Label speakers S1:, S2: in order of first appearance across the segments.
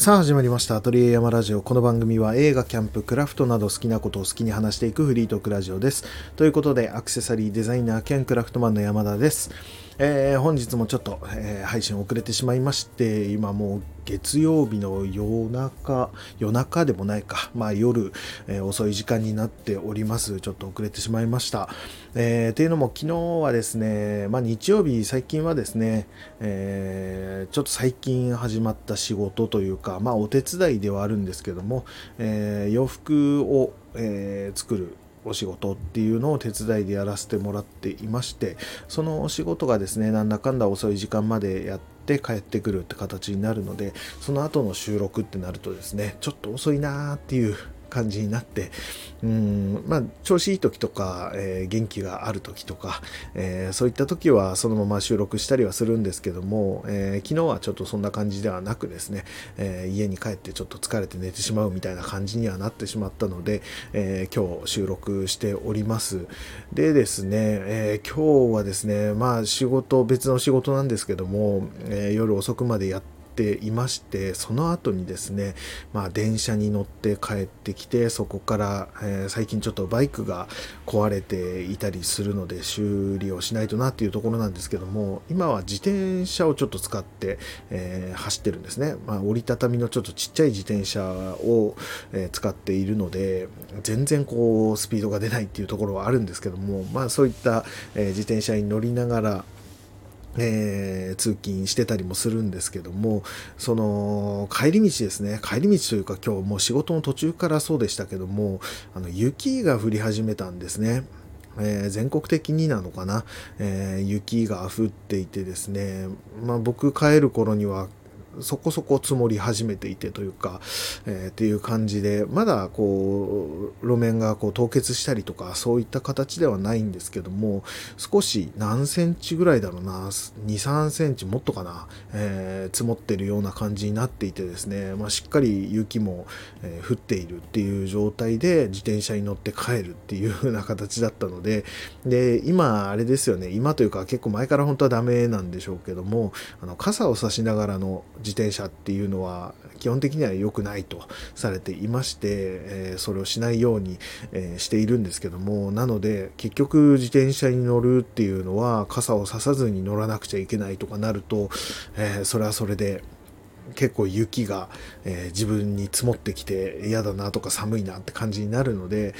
S1: さあ始まりました。アトリエ山ラジオ。この番組は映画キャンプクラフトなど好きなことを好きに話していくフリートークラジオです。ということでアクセサリーデザイナー兼クラフトマンの山田です。えー、本日もちょっと、えー、配信遅れてしまいまして、今もう月曜日の夜中、夜中でもないか、まあ夜、えー、遅い時間になっております。ちょっと遅れてしまいました。えー、っていうのも昨日はですね、まあ日曜日、最近はですね、えー、ちょっと最近始まった仕事というか、まあお手伝いではあるんですけども、え、洋服を、え、作るお仕事っていうのを手伝いでやらせてもらっていましてそのお仕事がですねなんだかんだ遅い時間までやって帰ってくるって形になるのでその後の収録ってなるとですねちょっと遅いなーっていう感じになって、うん、まあ、調子いい時とか、えー、元気がある時とか、えー、そういった時はそのまま収録したりはするんですけども、えー、昨日はちょっとそんな感じではなくですね、え家に帰ってちょっと疲れて寝てしまうみたいな感じにはなってしまったので、え今日収録しております。でですね、え今日はですね、まあ仕事、別の仕事なんですけども、え夜遅くまでやってていましてその後にですね、まあ、電車に乗って帰ってきてそこから、えー、最近ちょっとバイクが壊れていたりするので修理をしないとなっていうところなんですけども今は自転車をちょっと使って、えー、走ってるんですね、まあ、折りたたみのちょっとちっちゃい自転車を、えー、使っているので全然こうスピードが出ないっていうところはあるんですけどもまあそういった、え自転車に乗りながらえー、通勤してたりもするんですけどもその帰り道ですね。帰り道というか今日もう仕事の途中からそうでしたけどもあの雪が降り始めたんですね。えー、全国的になのかな、えー、雪が降っていてですね、まあ、僕帰る頃にはそこそこ積もり始めていてというか、えー、っていう感じで、まだこう、路面がこう凍結したりとか、そういった形ではないんですけども、少し何センチぐらいだろうな、2、3センチもっとかな、えー、積もってるような感じになっていてですね、まあ、しっかり雪も、えー、降っているっていう状態で自転車に乗って帰るっていう風な形だったので、で、今、あれですよね、今というか結構前から本当はダメなんでしょうけども、あの傘を差しながらの自転車っていうのは基本的には良くないとされていまして、え、それをしないように、え、しているんですけどもなので結局自転車に乗るっていうのは傘をささずに乗らなくちゃいけないとかなると、え、それはそれで結構雪が、えー、自分に積もってきて嫌だなとか寒いなって感じになるので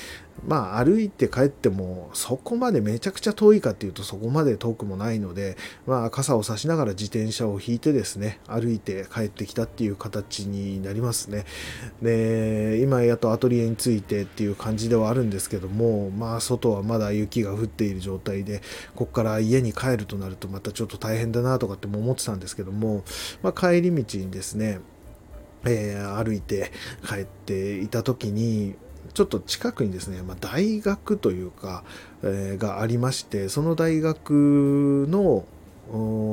S1: まあ歩いて帰ってもそこまでめちゃくちゃ遠いかっていうとそこまで遠くもないのでまあ傘を差しながら自転車を引いてですね歩いて帰ってきたっていう形になりますね。で今やっとアトリエに着いてっていう感じではあるんですけどもまあ外はまだ雪が降っている状態でこっから家に帰るとなるとまたちょっと大変だなとかっても思ってたんですけども、まあ、帰り道にですねえー、歩いて帰っていた時にちょっと近くにですね、まあ、大学というか、えー、がありましてその大学の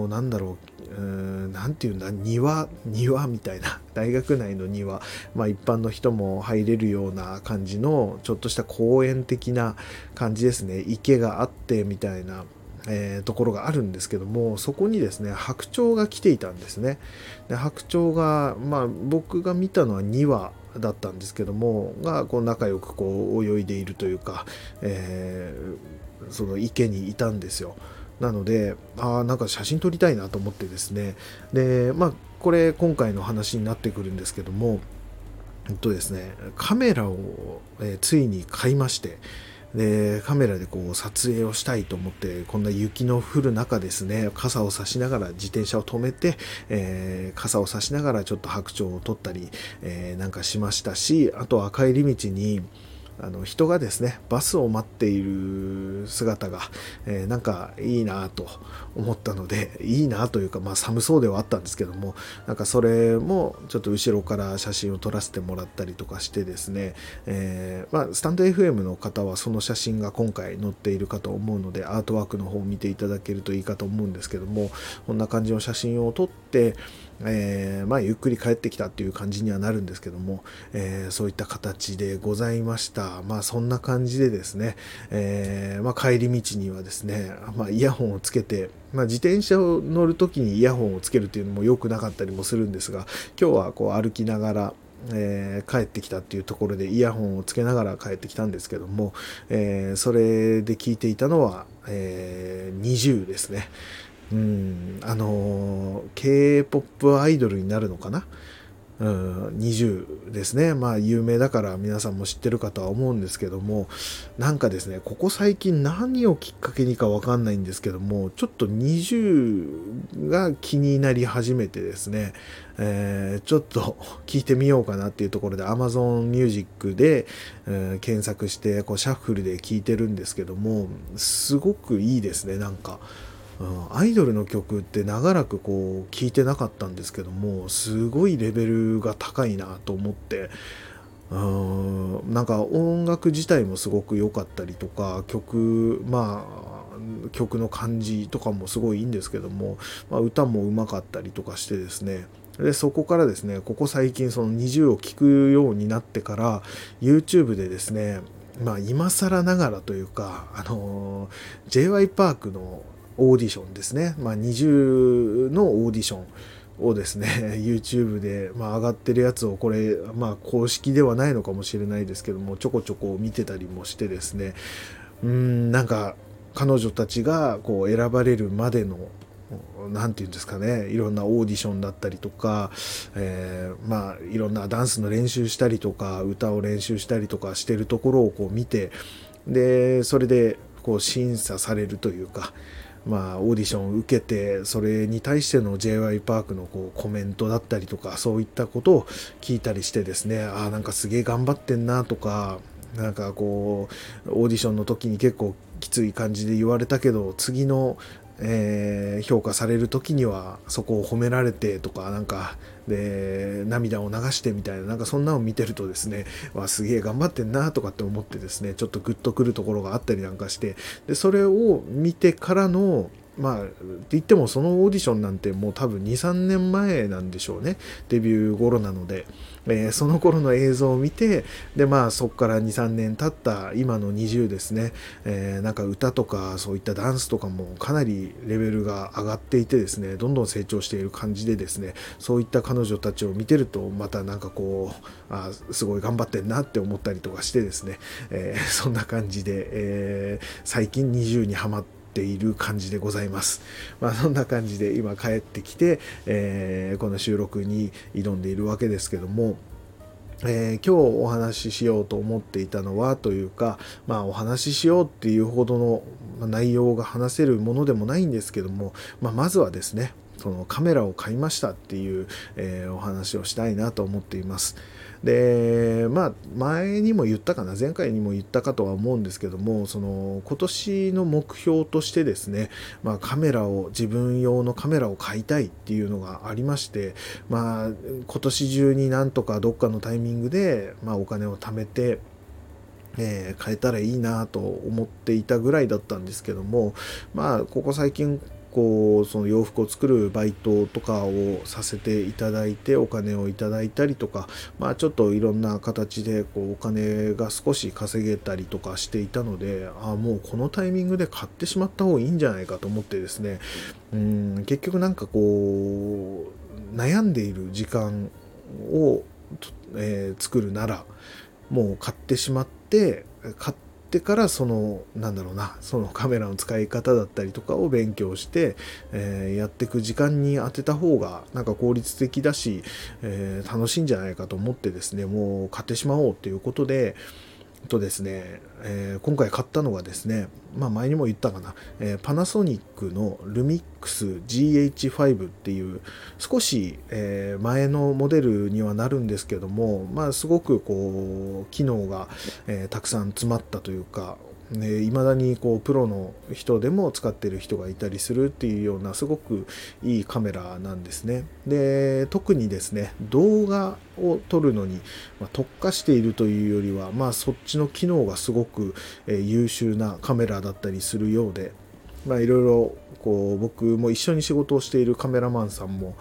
S1: なんだろう、何て言うんだ、庭、庭みたいな、大学内の庭、まあ一般の人も入れるような感じの、ちょっとした公園的な感じですね。池があってみたいな、えー、ところがあるんですけどもそこにですね白鳥が来ていたんですねで白鳥がまあ僕が見たのは2羽だったんですけどもがこう仲良くこう泳いでいるというか、えー、その池にいたんですよ。なのであなんか写真撮りたいなと思ってですね。でまあこれ今回の話になってくるんですけどもえっとですねカメラを、えー、ついに買いましてでカメラでこう撮影をしたいと思ってこんな雪の降る中ですね傘を差しながら自転車を止めて、えー、傘を差しながらちょっと白鳥を撮ったり、えー、なんかしましたしあと赤い入り道にあの人がですねバスを待っている姿が、えー、なんかいいなと思ったのでいいなというか、まあ、寒そうではあったんですけどもなんかそれもちょっと後ろから写真を撮らせてもらったりとかしてですね、えー、まあ、スタンド FM の方はその写真が今回載っているかと思うのでアートワークの方を見ていただけるといいかと思うんですけどもこんな感じの写真を撮ってえー、まあ、ゆっくり帰ってきたっていう感じにはなるんですけども、えー、そういった形でございました。まあ、そんな感じでですね、えー、まあ、帰り道にはですね、まあ、イヤホンをつけて、まあ、自転車を乗るときにイヤホンをつけるっていうのも良くなかったりもするんですが、今日はこう歩きながら、えー、帰ってきたっていうところでイヤホンをつけながら帰ってきたんですけども、えー、それで聞いていたのは、えー、20ですね。うん、あの K-POP アイドルになるのかな？うん、20ですね。まあ有名だから皆さんも知ってるかとは思うんですけども、なんかですね、ここ最近何をきっかけにかわかんないんですけども、ちょっと20が気になり始めてですね、えー、ちょっと 聞いてみようかなっていうところで Amazon Music で、えー、検索してこうシャッフルで聞いてるんですけども、すごくいいですね、なんか。うん、アイドルの曲って長らくこう聴いてなかったんですけどもすごいレベルが高いなと思ってうん。なんか音楽自体もすごく良かったりとか曲まあ曲の感じとかもすごいいいんですけども、まあ、歌もうまかったりとかしてですね。でそこからですねここ最近その20を聴くようになってから YouTube でですねまあ今更ながらというかあの j y パークのオーディションですね、まあ、20のオーディションをですね YouTube で、まあ、上がってるやつをこれ、まあ、公式ではないのかもしれないですけどもちょこちょこ見てたりもしてですね。うんなんか彼女たちがこう選ばれるまでの何て言うんですかねいろんなオーディションだったりとか、えー、まあいろんなダンスの練習したりとか歌を練習したりとかしてるところをこう見てでそれでこう審査されるというかまあ、オーディションを受けてそれに対しての j y パークのこうコメントだったりとかそういったことを聞いたりしてですねああなんかすげえ頑張ってんなとかなんかこうオーディションの時に結構きつい感じで言われたけど次のえー、評価される時にはそこを褒められてとかなんかで涙を流してみたいななんかそんなのを見てるとですねわすげえ頑張ってんなとかって思ってですねちょっとグッとくるところがあったりなんかしてでそれを見てからのまあ、って言ってもそのオーディションなんてもう多分2、3年前なんでしょうね。デビュー頃なので。えー、その頃の映像を見て、で、まあそこから2、3年経った今の20ですね。えー、なんか歌とかそういったダンスとかもかなりレベルが上がっていてですね、どんどん成長している感じでですね、そういった彼女たちを見てると、またなんかこう、あすごい頑張ってんなって思ったりとかしてですね、えー、そんな感じで、え最近20にハマってている感じでございます。まあ、そんな感じで今帰ってきて、えー、この収録に挑んでいるわけですけども、えー、今日お話ししようと思っていたのはというか、まあ、お話ししようっていうほどの内容が話せるものでもないんですけども、まあ、まずはですねそのカメラを買いましたっていう、えー、お話をしたいなと思っています。でまあ前にも言ったかな前回にも言ったかとは思うんですけどもその今年の目標としてですね、まあ、カメラを自分用のカメラを買いたいっていうのがありましてまあ今年中になんとかどっかのタイミングで、まあ、お金を貯めてえー、変えたらいいなと思っていたぐらいだったんですけどもまあここ最近こうその洋服を作るバイトとかをさせていただいてお金をいただいたりとか、まあ、ちょっといろんな形でこうお金が少し稼げたりとかしていたのでああもうこのタイミングで買ってしまった方がいいんじゃないかと思ってですね。うん結局なんかこう悩んでいる時間を、えー、作るならもう買ってしまって買ってってからそのなんだろうなそのカメラの使い方だったりとかを勉強して、えー、やっていく時間に当てた方がなんか効率的だし、えー、楽しいんじゃないかと思ってですねもう買ってしまおうということで、とですね、えー、今回買ったのがですね、まあ前にも言ったかな、えー、パナソニックのルミックス GH5 っていう少し、えー、前のモデルにはなるんですけども、まあすごくこう機能が、えたくさん詰まったというか、いまだにこうプロの人でも使ってる人がいたりするっていうようなすごくいいカメラなんですね。で特にですね動画を撮るのに、ま特化しているというよりはまあそっちの機能がすごく、え優秀なカメラだったりするようでまいろいろこう僕も一緒に仕事をしているカメラマンさんも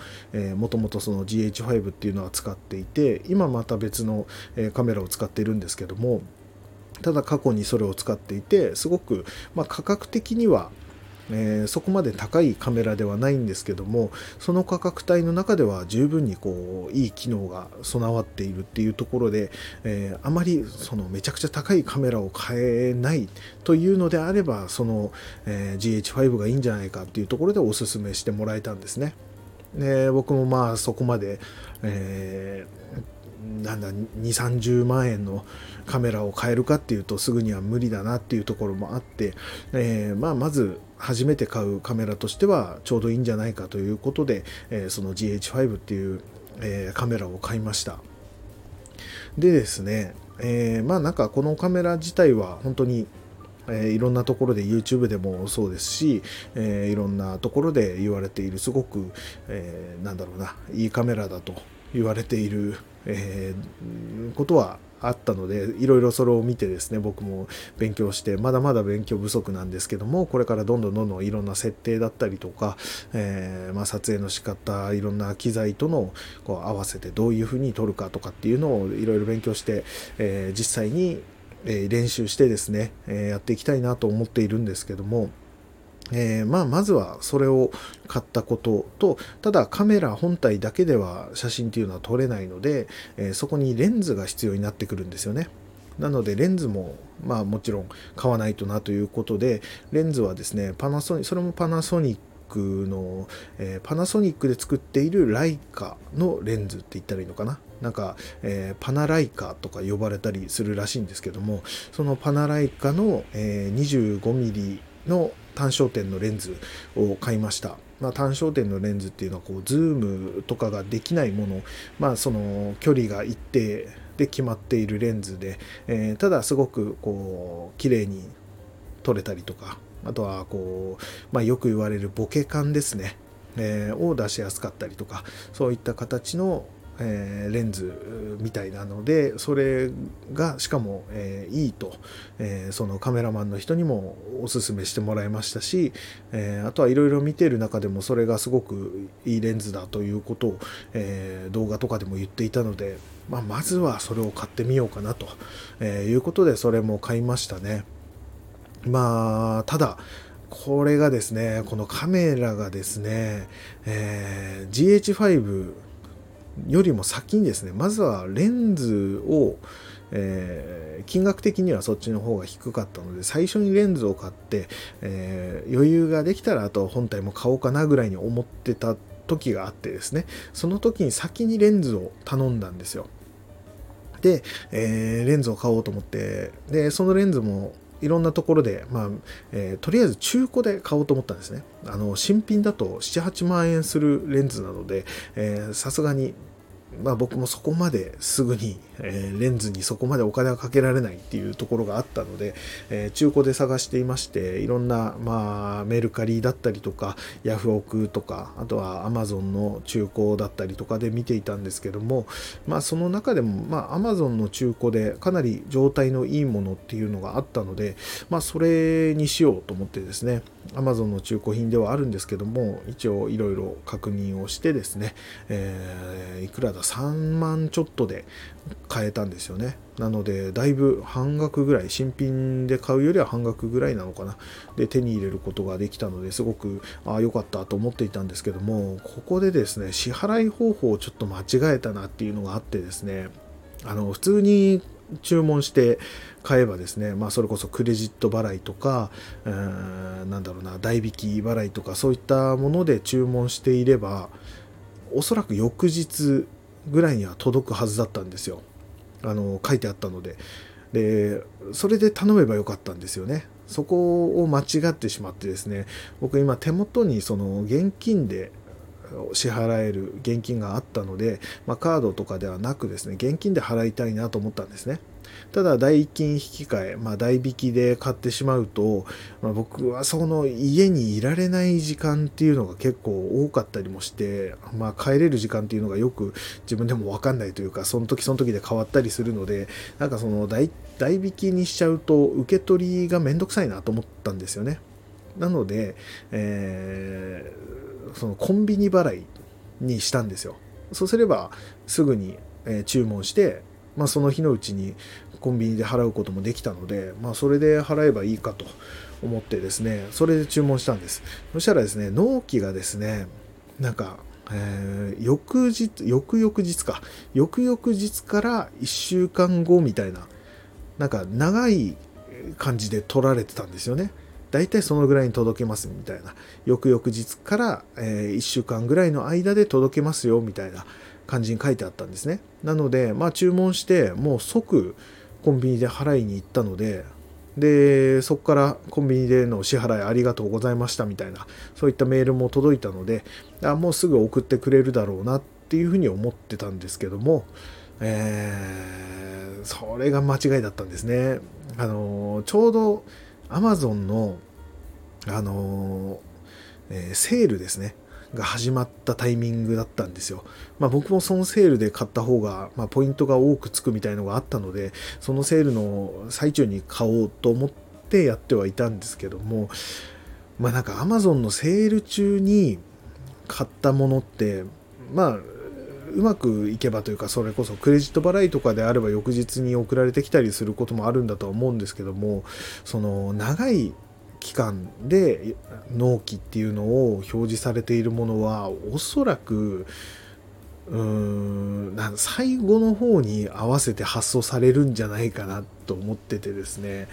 S1: もともとその GH5 っていうのは使っていて今また別の、カメラを使っているんですけどもただ過去にそれを使っていてすごく、まあ、価格的にはえー、そこまで高いカメラではないんですけどもその価格帯の中では十分にこういい機能が備わっているっていうところで、えー、あまりそのめちゃくちゃ高いカメラを買えないというのであればその、えー、GH5 がいいんじゃないかっていうところでおすすめしてもらえたんですね。で僕もまあそこまで、えなんだ2 3 0万円のカメラを買えるかっていうとすぐには無理だなっていうところもあって、えー、まあ、まず初めて買うカメラとしてはちょうどいいんじゃないかということで、えー、その GH5 っていう、えー、カメラを買いました。でですね、えまあなんかこのカメラ自体は本当にえー、いろんなところで YouTube でもそうですし、えー、いろんなところで言われているすごく、えー、なんだろうないいカメラだと言われている、え、ことはあったのでいろいろそれを見てですね僕も勉強してまだまだ勉強不足なんですけどもこれからどんどんどんどんいろんな設定だったりとか、えー、まあ、撮影の仕方いろんな機材とのこう合わせてどういうふうに撮るかとかっていうのをいろいろ勉強して、えー、実際に練習してですね、えやっていきたいなと思っているんですけどもえー、まあ、まずはそれを買ったことと、ただカメラ本体だけでは写真っていうのは撮れないので、えー、そこにレンズが必要になってくるんですよね。なのでレンズもまあもちろん買わないとなということで、レンズはですね、パナソニそれもパナソニックの、えー、パナソニックで作っているライカのレンズって言ったらいいのかななんか、えー、パナライカとか呼ばれたりするらしいんですけどもそのパナライカの、えー、25mm の単焦点のレンズを買いました。まあ、単焦点のレンズっていうのはこうズームとかができないもの、まあ、その距離が一定で決まっているレンズで、えー、ただすごくこう綺麗に撮れたりとかあとはこう、まあ、よく言われるボケ感ですね、えー、を出しやすかったりとかそういった形のえー、レンズみたいなのでそれがしかも、えー、いいと、えー、そのカメラマンの人にもおすすめしてもらいましたし、えあとはいろいろ見てる中でもそれがすごくいいレンズだということを、え動画とかでも言っていたので、まあ、まずはそれを買ってみようかなと、えいうことでそれも買いましたね。まあただこれがですね、このカメラがですね、え、GH5 よりも先にですね、まずはレンズを、えー、金額的にはそっちの方が低かったので、最初にレンズを買って、えー、余裕ができたらあと本体も買おうかなぐらいに思ってた時があってですね、その時に先にレンズを頼んだんですよ。で、えー、レンズを買おうと思って、で、そのレンズもいろんなところで、まあえー、とりあえず中古で買おうと思ったんですね。あの新品だと7、8万円するレンズなので、さすがにまあ、僕もそこまですぐに、えー、レンズにそこまでお金がかけられないっていうところがあったので、えー、中古で探していましていろんな、まあ、メルカリだったりとかヤフオクとかあとはアマゾンの中古だったりとかで見ていたんですけども、まあ、その中でも、まあ、アマゾンの中古でかなり状態のいいものっていうのがあったので、まあ、それにしようと思ってですね Amazon の中古品ではあるんですけども一応いろいろ確認をしてですね、えー、いくらだ3万ちょっとで買えたんですよね。なのでだいぶ半額ぐらい新品で買うよりは半額ぐらいなのかな。で手に入れることができたのですごくああ良かったと思っていたんですけどもここでですね支払い方法をちょっと間違えたなっていうのがあってですねあの普通に注文して買えばですね、まあ、それこそクレジット払いとか、うーんなんだろうな、代引き払いとか、そういったもので注文していれば、おそらく翌日ぐらいには届くはずだったんですよ。あの書いてあったので。で、それで頼めばよかったんですよね。そこを間違ってしまってですね、僕今手元にその現金で支払える現金があったので、まあ、カードとかではなくですね現金で払いたいなと思ったんですねただ代金引き換え、まあ、代引きで買ってしまうと、まあ、僕はその家にいられない時間っていうのが結構多かったりもして、まあ、帰れる時間っていうのがよく自分でも分かんないというかその時その時で変わったりするのでなんかその代引きにしちゃうと受け取りがめんどくさいなと思ったんですよねなので、えー、そのコンビニ払いにしたんですよ。そうすればすぐに、え注文して、まあ、その日のうちにコンビニで払うこともできたので、まあ、それで払えばいいかと思ってですね、それで注文したんです。そしたらですね、納期がですね、なんか、えー、翌日、翌々日か、翌々日から1週間後みたいな、なんか長い感じで取られてたんですよね。大体そのぐらいに届けますみたいな。翌々日から、えー、1週間ぐらいの間で届けますよみたいな感じに書いてあったんですね。なので、まあ注文して、もう即コンビニで払いに行ったので、で、そこからコンビニでの支払いありがとうございましたみたいな、そういったメールも届いたので、あもうすぐ送ってくれるだろうなっていうふうに思ってたんですけども、えー、それが間違いだったんですね。あのちょうど Amazon の、あのえー、セールですね。が始まったタイミングだったんですよ。まあ僕もそのセールで買った方が、まあ、ポイントが多くつくみたいのがあったので、そのセールの最中に買おうと思ってやってはいたんですけども、まあなんか Amazon のセール中に買ったものって、まあうまくいけばというか、それこそクレジット払いとかであれば翌日に送られてきたりすることもあるんだとは思うんですけども、その長い期間で納期っていうのを表示されているものはおそらくうーん最後の方に合わせて発送されるんじゃないかなと思っててですね。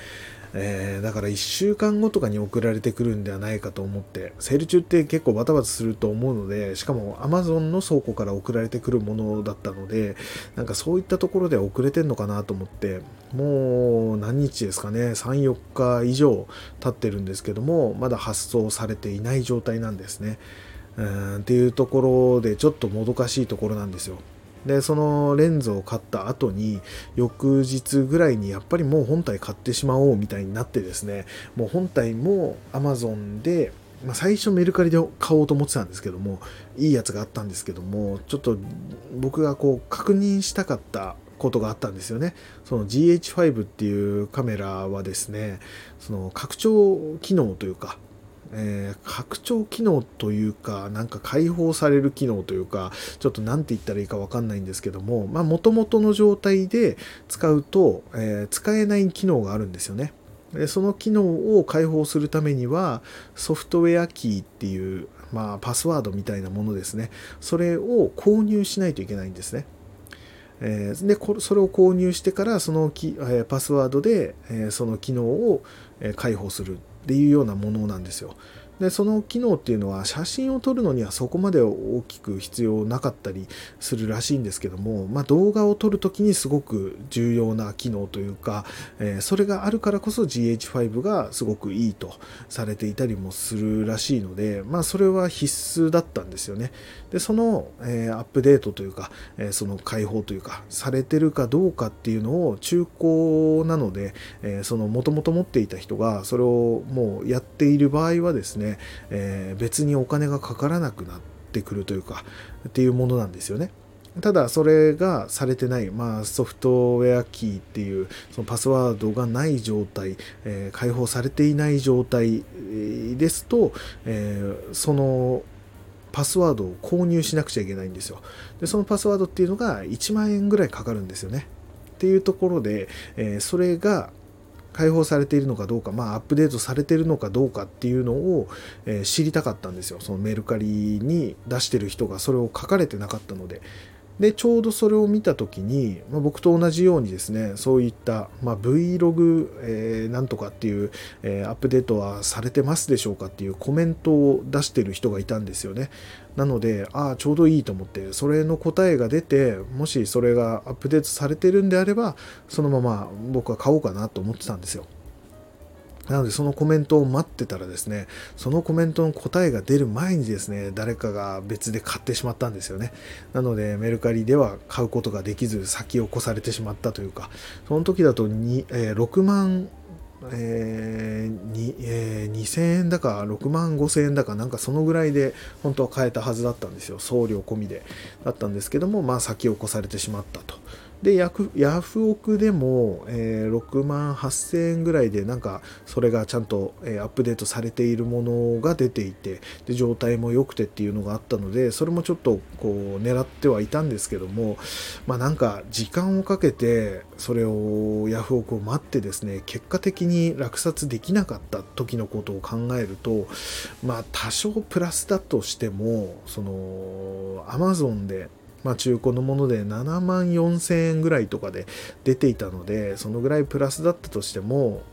S1: えー、だから1週間後とかに送られてくるんではないかと思って、セール中って結構バタバタすると思うので、しかも Amazon の倉庫から送られてくるものだったので、なんかそういったところで遅れてんのかなと思って、もう何日ですかね、3、4日以上経ってるんですけども、まだ発送されていない状態なんですね。うんっていうところでちょっともどかしいところなんですよ。でそのレンズを買った後に翌日ぐらいにやっぱりもう本体買ってしまおうみたいになってですねもう本体も Amazon でまあ、最初メルカリで買おうと思ってたんですけどもいいやつがあったんですけどもちょっと僕がこう確認したかったことがあったんですよね。その GH5 っていうカメラはですねその拡張機能というかえー、拡張機能というか、なんか解放される機能というか、ちょっと何て言ったらいいかわかんないんですけども、まあ、元々の状態で使うと、えー、使えない機能があるんですよね。でその機能を解放するためには、ソフトウェアキーっていう、まあ、パスワードみたいなものですね。それを購入しないといけないんですね。えー、でそれを購入してからそのき、え、パスワードで、え、その機能を、え、解放するっっていうようなものなんですよ。でその機能っていうのは写真を撮るのにはそこまで大きく必要なかったりするらしいんですけども、まあ、動画を撮るときにすごく重要な機能というか、えー、それがあるからこそ GH5 がすごくいいとされていたりもするらしいので、まあ、それは必須だったんですよね。でその、えー、アップデートというか、えー、その開放というかされてるかどうかっていうのを中古なので、えー、その元々持っていた人がそれをもうやっている場合はですね、え別にお金がかからなくなってくるというかっていうものなんですよね。ただそれがされてない、まあ、ソフトウェアキーっていうそのパスワードがない状態、えー、開放されていない状態ですと、えー、そのパスワードを購入しなくちゃいけないんですよ。で、そのパスワードっていうのが1万円ぐらいかかるんですよね。っていうところで、えー、それが開放されているのかどうか、まあ、アップデートされているのかどうかっていうのを、えー、知りたかったんですよ。そのメルカリに出してる人がそれを書かれてなかったので。で、ちょうどそれを見たときに、まあ、僕と同じようにですね、そういった、まあ、Vlog、えー、なんとかっていう、えー、アップデートはされてますでしょうかっていうコメントを出してる人がいたんですよね。なので、ああ、ちょうどいいと思って、それの答えが出て、もしそれがアップデートされてるんであれば、そのまま僕は買おうかなと思ってたんですよ。なのでそのコメントを待ってたらですね、そのコメントの答えが出る前にですね、誰かが別で買ってしまったんですよね。なのでメルカリでは買うことができず先を越されてしまったというか、その時だとに、えー、6万えーえー、2000円だか6万5000円だかなんかそのぐらいで本当は買えたはずだったんですよ。送料込みで。だったんですけどもまあ先を越されてしまったと。でヤフオクでも、えー、6万8000円ぐらいでなんかそれがちゃんと、えー、アップデートされているものが出ていてで状態も良くてっていうのがあったのでそれもちょっとこう狙ってはいたんですけどもまあなんか時間をかけてそれをヤフオクを待ってですね結果的に落札できなかった時のことを考えるとまあ多少プラスだとしてもそのアマゾンでまあ、中古のもので7万4000円ぐらいとかで出ていたのでそのぐらいプラスだったとしても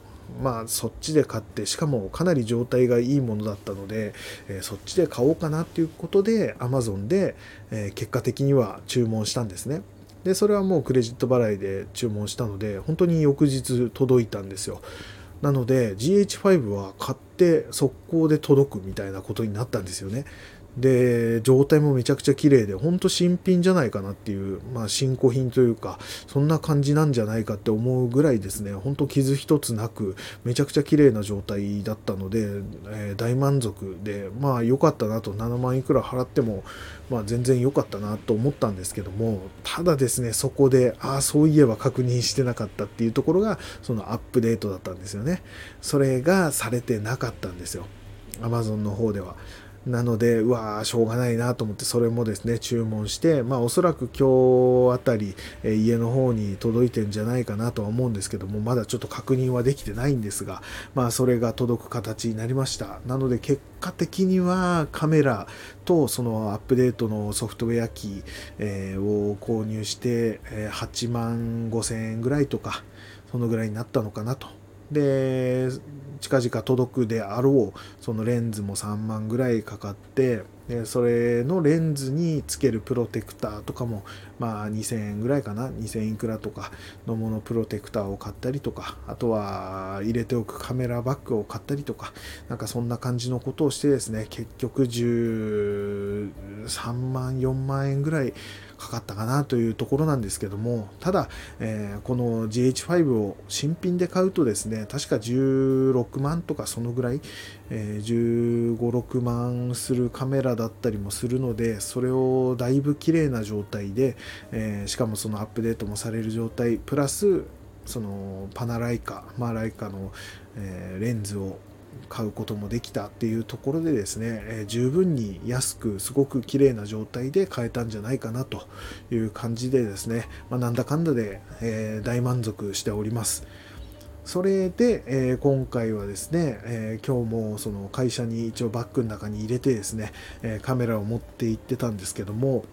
S1: まあそっちで買ってしかもかなり状態がいいものだったので、えー、そっちで買おうかなっていうことで Amazon で、えー、結果的には注文したんですね。でそれはもうクレジット払いで注文したので本当に翌日届いたんですよ。なので GH5 は買って速攻で届くみたいなことになったんですよね。で状態もめちゃくちゃ綺麗でほんと新品じゃないかなっていう、まあ、新古品というかそんな感じなんじゃないかって思うぐらいですね。ほんと傷一つなくめちゃくちゃ綺麗な状態だったので、えー、大満足でまあ良かったなと7万いくら払っても、まあ、全然良かったなと思ったんですけどもただですねそこでああそういえば確認してなかったっていうところがそのアップデートだったんですよね。それがされてなかったんですよ。Amazon の方では。なので、うわー、しょうがないなと思って、それもですね、注文して、まあ、おそらく今日あたり、え家の方に届いてんじゃないかなとは思うんですけども、まだちょっと確認はできてないんですが、まあ、それが届く形になりました。なので、結果的にはカメラとそのアップデートのソフトウェアキー、え、を購入して、え8万5千円ぐらいとか、そのぐらいになったのかなと。で、近々届くであろうそのレンズも3万ぐらいかかってでそれのレンズにつけるプロテクターとかもまあ2000円ぐらいかな。2000いくらとかのものプロテクターを買ったりとかあとは入れておくカメラバッグを買ったりとかなんかそんな感じのことをしてですね結局13万4万円ぐらいかかったかなというところなんですけどもただ、えー、この GH5 を新品で買うとですね確か16万とかそのぐらい、えー、15、6万するカメラだったりもするのでそれをだいぶ綺麗な状態で、えー、しかもそのアップデートもされる状態プラスそのパナライカ、マーライカの、え、レンズを買うこともできたっていうところでですね、え、十分に安くすごく綺麗な状態で買えたんじゃないかなという感じでですね、まあ、なんだかんだで、え、大満足しております。それで、えー、今回はですね、えー、今日もその会社に一応バッグの中に入れてですね、えー、カメラを持って行ってたんですけども、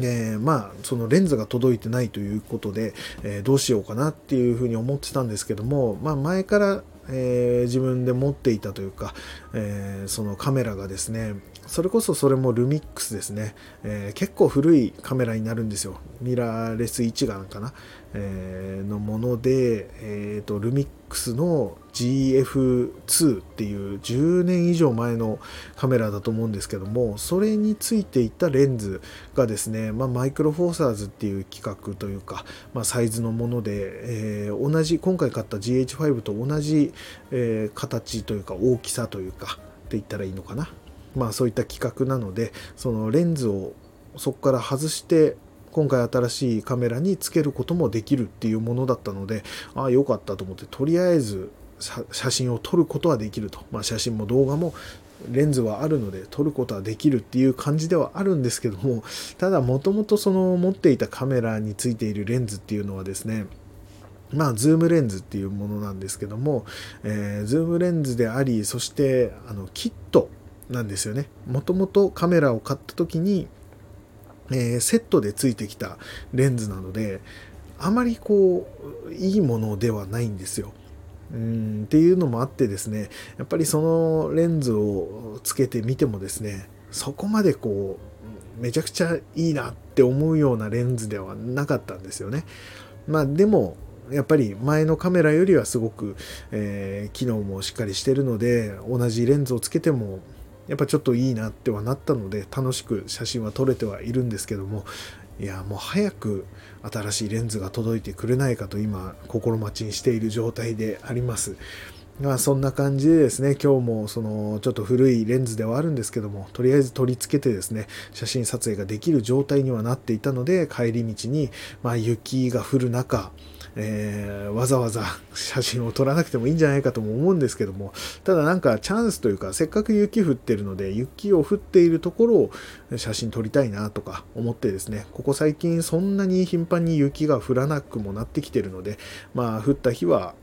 S1: え、まあそのレンズが届いてないということで、えどうしようかなっていうふうに思ってたんですけども、まあ、前からえー、自分で持っていたというか、えー、そのカメラがですねそれこそそれもルミックスですね、えー、結構古いカメラになるんですよ。ミラーレス一眼かな、えー、のもので、えーと、ルミックスの GF2 っていう10年以上前のカメラだと思うんですけどもそれについていたレンズがですね、まあ、マイクロフォーサーズっていう規格というか、まあ、サイズのもので、えー、同じ今回買った GH5 と同じ、え、形というか大きさというかって言ったらいいのかな。まあそういった企画なのでそのレンズをそこから外して今回新しいカメラにつけることもできるっていうものだったのでああよかったと思ってとりあえず写真を撮ることはできると、まあ、写真も動画もレンズはあるので撮ることはできるっていう感じではあるんですけどもただもともとその持っていたカメラについているレンズっていうのはですねまあ、ズームレンズっていうものなんですけども、えー、ズームレンズであり、そして、あの、キットなんですよね。もともとカメラを買った時に、えー、セットでついてきたレンズなので、あまりこう、いいものではないんですよ。うんっていうのもあってですね、やっぱりそのレンズをつけてみてもですね、そこまでこう、めちゃくちゃいいなって思うようなレンズではなかったんですよね。まあでも、やっぱり前のカメラよりはすごく、えー、機能もしっかりしてるので同じレンズをつけてもやっぱちょっといいなってはなったので楽しく写真は撮れてはいるんですけどもいやもう早く新しいレンズが届いてくれないかと今心待ちにしている状態であります。まあそんな感じでですね、今日もそのちょっと古いレンズではあるんですけども、とりあえず取り付けてですね、写真撮影ができる状態にはなっていたので、帰り道に、まあ雪が降る中、えー、わざわざ写真を撮らなくてもいいんじゃないかとも思うんですけども、ただなんかチャンスというか、せっかく雪降ってるので、雪を降っているところを写真撮りたいなとか思ってですね、ここ最近そんなに頻繁に雪が降らなくもなってきてるので、まあ降った日は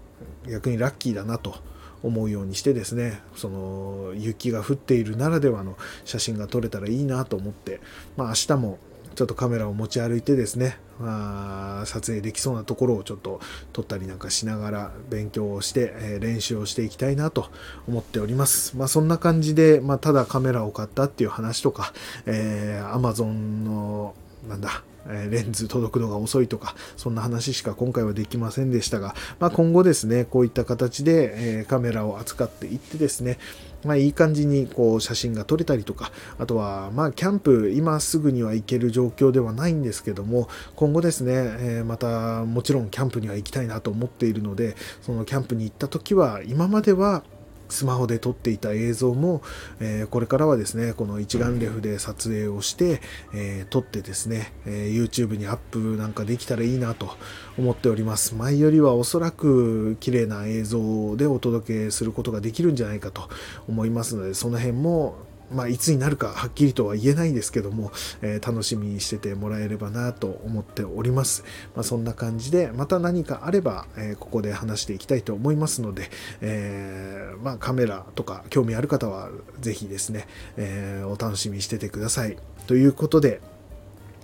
S1: 逆にラッキーだなと思うようにしてですねその雪が降っているならではの写真が撮れたらいいなと思って、まあ、明日もちょっとカメラを持ち歩いてですね、まあ、撮影できそうなところをちょっと撮ったりなんかしながら勉強をして、えー、練習をしていきたいなと思っております。まあ、そんな感じで、まあ、ただカメラを買ったっていう話とか、えー、Amazon のなんだレンズ届くのが遅いとか、そんな話しか今回はできませんでしたが、まあ、今後ですね、こういった形で、えカメラを扱っていってですね、まあ、いい感じにこう写真が撮れたりとか、あとは、まあ、キャンプ、今すぐには行ける状況ではないんですけども、今後ですね、えー、またもちろんキャンプには行きたいなと思っているので、そのキャンプに行った時は、今まではスマホで撮っていた映像も、えー、これからはですね、この一眼レフで撮影をして、えー、撮ってですね、えー、YouTube にアップなんかできたらいいなと思っております。前よりはおそらく綺麗な映像でお届けすることができるんじゃないかと思いますので、その辺もまあ、いつになるかはっきりとは言えないですけども、えー、楽しみにしててもらえればなと思っております。まあ、そんな感じで、また何かあれば、えー、ここで話していきたいと思いますので、えー、まあ、カメラとか興味ある方はぜひですね、えお楽しみにしててください。ということで、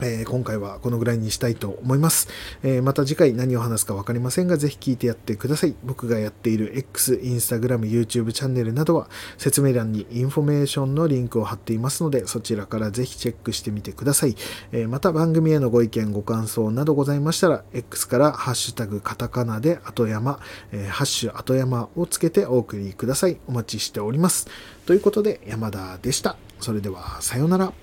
S1: えー、今回はこのぐらいにしたいと思います。えー、また次回何を話すか分かりませんが、ぜひ聞いてやってください。僕がやっている X、Instagram、YouTube チャンネルなどは説明欄にインフォメーションのリンクを貼っていますので、そちらからぜひチェックしてみてください。えー、また番組へのご意見、ご感想などございましたら、X からハッシュタグカタカナで後山、えハッシュ後山をつけてお送りください。お待ちしております。ということで、山田でした。それでは、さようなら。